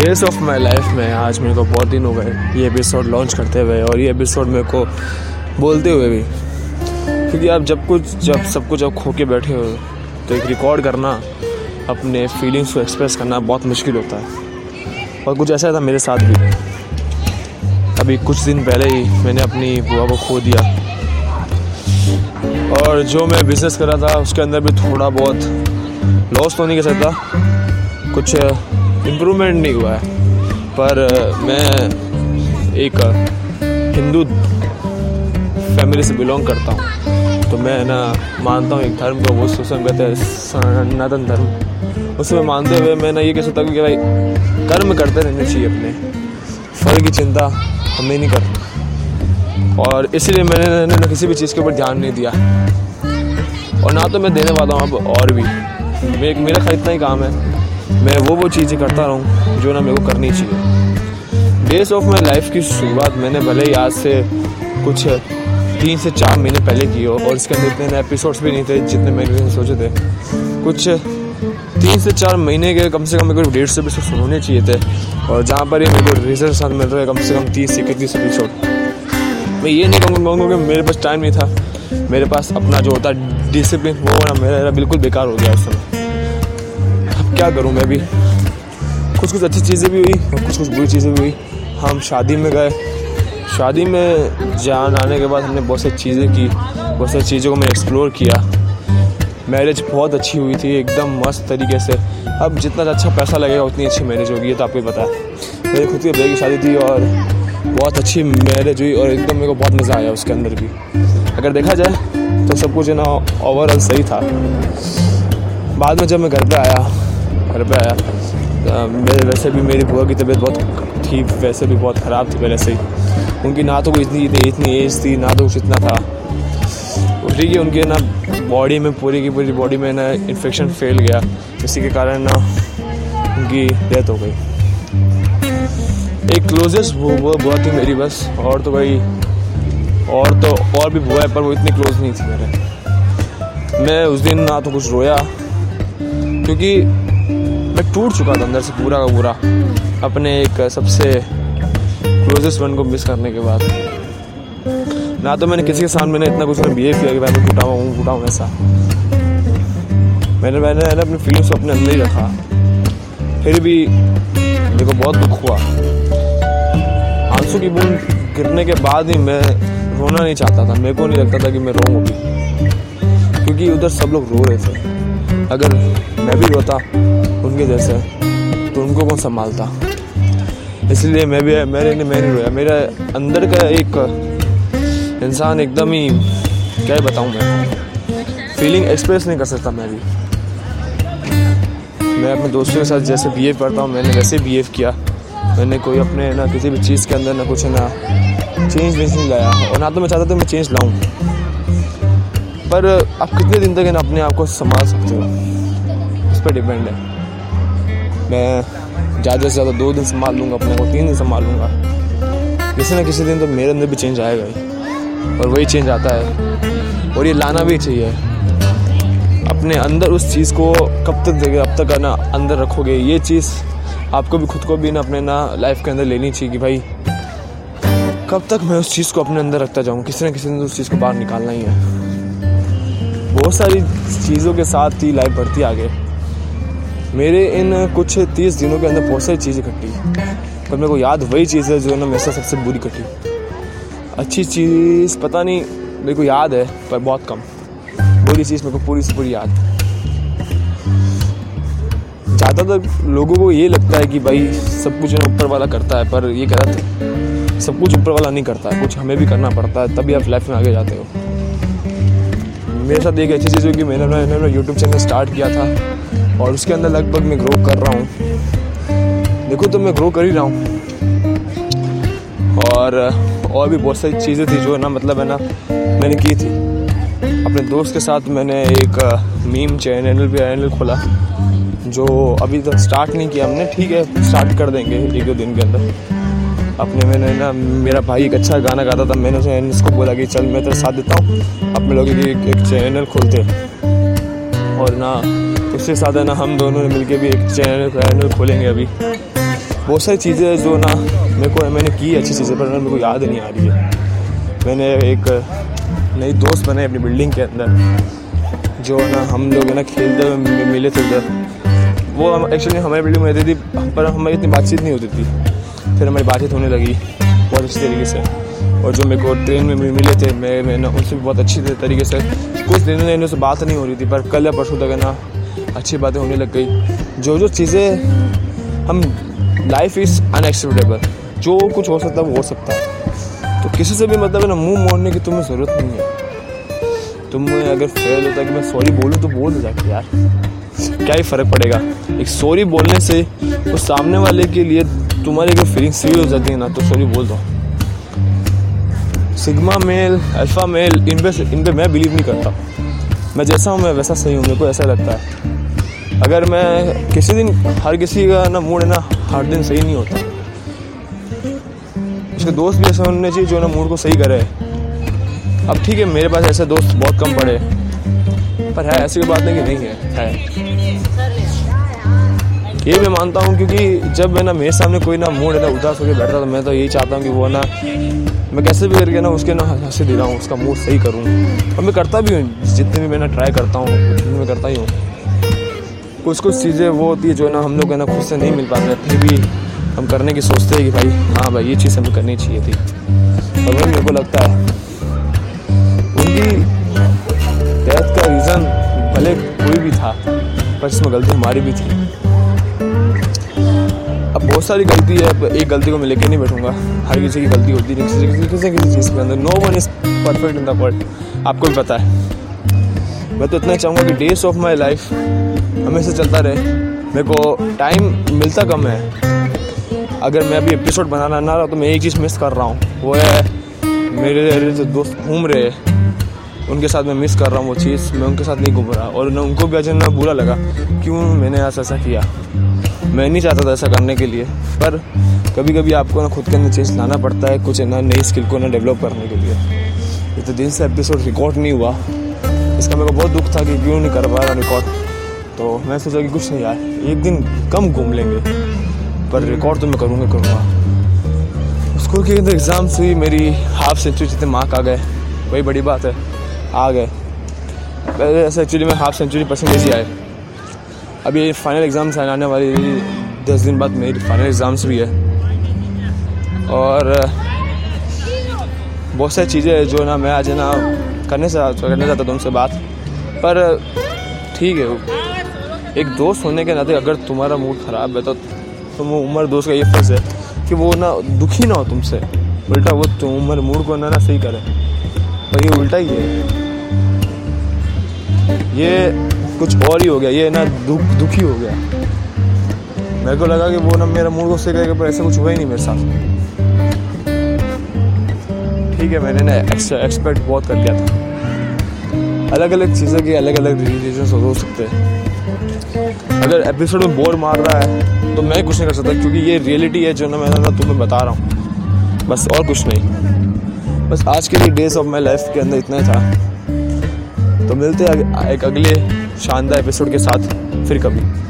Days of my life में आज मेरे को बहुत दिन हो गए ये एपिसोड लॉन्च करते हुए और ये एपिसोड मेरे को बोलते हुए भी। क्योंकि आप जब कुछ, जब सब कुछ आप खो के बैठे हो तो एक रिकॉर्ड करना, अपने फीलिंग्स को एक्सप्रेस करना बहुत मुश्किल होता है। और कुछ ऐसा था मेरे साथ भी। अभी कुछ दिन पहले ही मैंने अपनी बुआ को खो दिया। और जो मैं बिज़नेस कर रहा था, उसके अंदर भी थोड़ा बहुत लॉस तो नहीं कर सकता। कुछ इम्प्रूवमेंट नहीं हुआ है। पर मैं एक हिंदू फैमिली से बिलोंग करता हूँ। तो मैं ना, मानता हूँ एक धर्म को, वो सुसम कहते हैं सनातन धर्म। उसमें मानते हुए मैं ना ये कह सकता हूँ कि भाई, कर्म करते रहने चाहिए अपने। फल की चिंता हमें नहीं करती और इसलिए मैंने ना किसी भी चीज़ के ऊपर ध्यान नहीं दिया। और ना तो मैं देने वाला हूँ अब और भी। मेरा खरीदना ही काम है। मैं वो वो चीज़ें करता रहूँ जो ना मेरे को करनी चाहिए। डेज़ ऑफ़ माई लाइफ की शुरुआत मैंने भले ही आज से कुछ तीन से चार महीने पहले की हो, और इसके अंदर इतने एपिसोड्स भी नहीं थे जितने मैंने सोचे थे। कुछ तीन से चार महीने के कम से कम मेरे को डेढ़ सौ एपिसोड होने चाहिए थे, और जहाँ पर ये मेरे को रिज़ल्ट साथ मिल रहा है, कम से कम तीस से इकतीस एपिसोड मैं ये नहीं कहूँगा कि मेरे पास टाइम नहीं था। मेरे पास अपना जो होता डिसिप्लिन वो ना मेरा बिल्कुल बेकार हो गया उस समय। क्या करूँ मैं भी? कुछ कुछ अच्छी चीज़ें भी हुई और कुछ कुछ बुरी चीज़ें भी हुई। हम शादी में गए। शादी में जान आने के बाद हमने बहुत सारी चीज़ें की, बहुत सारी चीज़ों को मैंने एक्सप्लोर किया। मैरिज बहुत अच्छी हुई थी, एकदम मस्त तरीके से। अब जितना अच्छा पैसा लगेगा, उतनी अच्छी मैरिज होगी, ये तो आपको ही पता है। मेरी खुद की भैया की शादी थी और बहुत अच्छी मैरिज हुई और एकदम मेरे को बहुत मज़ा आया उसके अंदर भी। अगर देखा जाए तो सब कुछ ना ओवरऑल सही था। बाद में जब मैं घर पे आया घर पे आया। मेरे वैसे भी मेरी बुआ की तबीयत बहुत थी, वैसे भी बहुत ख़राब थी पहले से ही। उनकी ना तो कोई इतनी इतनी एज थी, ना तो कुछ इतना था। ठीक है उनके ना बॉडी में पूरी की पूरी बॉडी में ना इन्फेक्शन फैल गया। इसी के कारण ना उनकी डेथ हो गई। एक क्लोजेस्ट बुआ बुआ थी मेरी बस। और तो भाई और तो और भी बुआ है, पर वो इतनी क्लोज नहीं थी मेरे। मैं उस दिन ना तो कुछ रोया, क्योंकि मैं टूट चुका था अंदर से पूरा का पूरा। अपने एक सबसे क्लोजेस्ट वन को मिस करने के बाद। ना तो मैंने किसी के सामने मैंने इतना कुछ बिहेव किया कि मैं टूटा हुआ हूँ टूटा हूँ ऐसा। मैंने मैंने मैंने अपनी फीलिंग्स को अपने अंदर ही रखा। फिर भी मेरे को बहुत दुख हुआ। आँसू की बूंद गिरने के बाद ही मैं रोना नहीं चाहता था। मेरे को नहीं लगता था कि मैं रोऊँ क्योंकि उधर सब लोग रो रहे थे। अगर मैं भी रोता उनके जैसे तो उनको कौन संभालता? इसलिए मैं भी, मेरे ने मैं रोया। मेरा अंदर का एक इंसान एकदम ही, क्या ही बताऊँ मैं? फीलिंग एक्सप्रेस नहीं कर सकता मैं भी। मैं अपने दोस्तों के साथ जैसे बिहेव करता हूँ, मैंने वैसे बिहेव किया। मैंने कोई अपने ना किसी भी चीज़ के अंदर ना कुछ ना चेंज वेंज नहीं लाया और ना तो मैं चाहता था मैं चेंज लाऊं। पर आप कितने दिन तक ना अपने आप को संभाल सकते हो? उस पर डिपेंड है। मैं ज़्यादा से ज़्यादा दो दिन संभाल लूँगा, अपने को तीन दिन संभाल लूँगा। किसी ना किसी दिन तो मेरे अंदर भी चेंज आएगा ही। और वही चेंज आता है। और ये लाना भी चाहिए। अपने अंदर उस चीज़ को कब तक देगे अब तक ना अंदर रखोगे, ये चीज़ आपको भी खुद को भी ना अपने ना लाइफ के अंदर लेनी चाहिए कि भाई, कब तक मैं उस चीज़ को अपने अंदर रखता जाऊँ? किसी ना किसी दिन उस चीज़ को बाहर निकालना ही है। बहुत सारी चीज़ों के साथ ही लाइफ बढ़ती आगे। मेरे इन कुछ तीस दिनों के अंदर बहुत सारी चीज़ें कटी। पर मेरे को याद वही चीज़ है जो ना मेरे साथ सबसे बुरी कटी। अच्छी चीज़ पता नहीं, मेरे को याद है, पर बहुत कम। बुरी चीज़ मेरे को पूरी से पूरी याद। ज़्यादातर लोगों को ये लगता है कि भाई सब कुछ ऊपर वाला करता है, पर ये गलत है सब कुछ ऊपर वाला नहीं करता है, कुछ हमें भी करना पड़ता है, तभी आप लाइफ में आगे जाते हो। मेरे साथ एक अच्छी चीज़ हुई कि मैंने मैंने यूट्यूब चैनल स्टार्ट किया था। और उसके अंदर लगभग मैं ग्रो कर रहा हूँ। देखो तो मैं ग्रो कर ही रहा हूँ। और और भी बहुत सारी चीज़ें थी जो है ना मतलब है ना मैंने की थी। अपने दोस्त के साथ मैंने एक मीम चैनल भी चैनल खोला जो अभी तक स्टार्ट नहीं किया हमने। ठीक है स्टार्ट कर देंगे एक दो दिन के अंदर। अपने मैंने ना मेरा भाई एक अच्छा गाना गाता था मैंने उसे इसको बोला कि चल मैं तेरा साथ देता हूँ। अपने लोगों एक, एक चैनल खोलते। और ना उसके साथ है ना हम दोनों ने मिलके भी एक चैनल चैनल खोलेंगे अभी। बहुत सारी चीज़ें जो ना मेरे को, मैंने की अच्छी चीज़ें, पर मेरे को याद नहीं आ रही है। मैंने एक नई दोस्त बनाई अपनी बिल्डिंग के अंदर, जो ना हम लोग ना खेलते हुए मिले थे उधर। वो एक्चुअली हमारी बिल्डिंग में रहती थी, पर हमारी इतनी बातचीत नहीं होती थी। फिर हमारी बातचीत होने लगी बहुत अच्छी तरीके से। और जो मेरे को ट्रेन में भी मिले थे, मैं, मैंने उनसे भी बहुत अच्छी तरीके से, कुछ दिनों में से बात नहीं हो रही थी, पर कल या परसों तक है ना, अच्छी बातें होने लग गई। जो जो चीज़ें हम लाइफ इज़ अनएक्सपेक्टेबल जो कुछ हो सकता है, वो हो सकता है। तो किसी से भी मतलब है ना, मुँह मोड़ने की तुम्हें ज़रूरत नहीं है। तुम्हें अगर फेल होता है कि मैं सॉरी बोलूँ तो बोल दो जाके यार। क्या ही फ़र्क पड़ेगा? एक सॉरी बोलने से उस सामने वाले के लिए तुम्हारी अगर फीलिंग सही हो जाती है ना तो सॉरी बोल दो। सिग्मा मेल, अल्फ़ा मेल, इन पे इन पे मैं बिलीव नहीं करता। मैं जैसा हूँ, मैं वैसा सही हूँ, मेरे को ऐसा लगता है। अगर मैं किसी दिन, हर किसी का ना मूड है ना, हर दिन सही नहीं होता। उसके दोस्त भी ऐसे होने चाहिए जो ना मूड को सही करे। अब ठीक है, मेरे पास ऐसे दोस्त बहुत कम पड़े। पर है, ऐसी कोई बात नहीं कि नहीं है है। ये मैं मानता हूँ क्योंकि जब मैं ना मेरे सामने कोई ना मूड है ना उदास होकर बैठता था मैं तो यही चाहता हूँ कि वो ना, मैं कैसे भी करके ना उसके ना हँसी दिलाऊँ उसका मूड सही करूँ। और मैं करता भी हूँ, जितने भी मैं ना ट्राई करता हूँ, उतने मैं करता ही हूँ। कुछ कुछ चीज़ें वो होती है जो ना हम लोग है ना खुद से नहीं मिल पाते, फिर भी हम करने की सोचते हैं कि भाई हाँ भाई, ये चीज़ हमें करनी चाहिए थी। और वही मेरे को लगता है, उनकी डेथ का रीज़न भले कोई भी था, पर इसमें गलती हमारी भी थी। बहुत सारी गलती है एक गलती को मैं लेके नहीं बैठूँगा। हर किसी की गलती होती है किसी किसी किसी किसी चीज़ के अंदर। No one is perfect in the world आपको भी पता है। मैं तो इतना चाहूँगा कि डेज़ ऑफ़ माई लाइफ हमेशा चलता रहे। मेरे को टाइम मिलता कम है। अगर मैं अभी एपिसोड बनाना ना रहा तो मैं एक चीज़ मिस कर रहा हूँ। वो है, मेरे जो दोस्त घूम रहे हैं, उनके साथ मैं मिस कर रहा हूँ वो चीज़। मैं उनके साथ नहीं घूम रहा, और ना उनको भी अचानक बुरा लगा। क्यों मैंने ऐसा ऐसा किया? मैं नहीं चाहता था ऐसा करने के लिए, पर कभी कभी आपको ना खुद के अंदर चेंज लाना पड़ता है कुछ ना नई स्किल को ना डेवलप करने के लिए। इतने दिन से एपिसोड रिकॉर्ड नहीं हुआ। इसका मेरे को बहुत दुख था कि क्यों नहीं कर पा रहा रिकॉर्ड तो मैं सोचा कि कुछ नहीं यार, एक दिन कम घूम लेंगे, पर रिकॉर्ड तो मैं करूँगा करूँगा। स्कूल के अंदर एग्ज़ाम्स हुई मेरी हाफ़ सेंचुरी जितने मार्क आ गए, वही बड़ी बात है, आ गए। पहले ऐसे एक्चुअली में हाफ़ सेंचुरी परसेंटेज ही आए अभी फाइनल एग्ज़ाम्स आने वाली दस दिन बाद मेरी फाइनल एग्ज़ाम्स भी है। और बहुत सारी चीज़ें जो ना मैं आज ना करने से करने चाहता था उनसे बात। पर ठीक है। एक दोस्त होने के नाते अगर तुम्हारा मूड ख़राब है तो तुम उम्र दोस्त का ये फ़र्ज़ है कि वो ना दुखी ना हो तुमसे। उल्टा वो तुम उम्र मूड को ना ना सही करे। पर ये उल्टा ही है। ये कुछ और ही हो गया, ये ना दुख, दुखी हो गया। मेरे को लगा कि वो ना मेरा मूड सही करेगा पर ऐसा कुछ हुआ ही नहीं मेरे साथ। ठीक है, मैंने ना एक्सपेक्ट बहुत कर लिया था। अलग अलग चीज़ों के अलग अलग रीजन हो सकते हैं। अगर एपिसोड में बोर मार रहा है तो मैं कुछ नहीं कर सकता, क्योंकि ये रियलिटी है जो ना मैं ना तुम्हें बता रहा हूँ। बस और कुछ नहीं। बस आज के लिए डेज़ ऑफ़ माई लाइफ के अंदर इतना था। तो मिलते हैं एक अगले शानदार एपिसोड के साथ फिर कभी।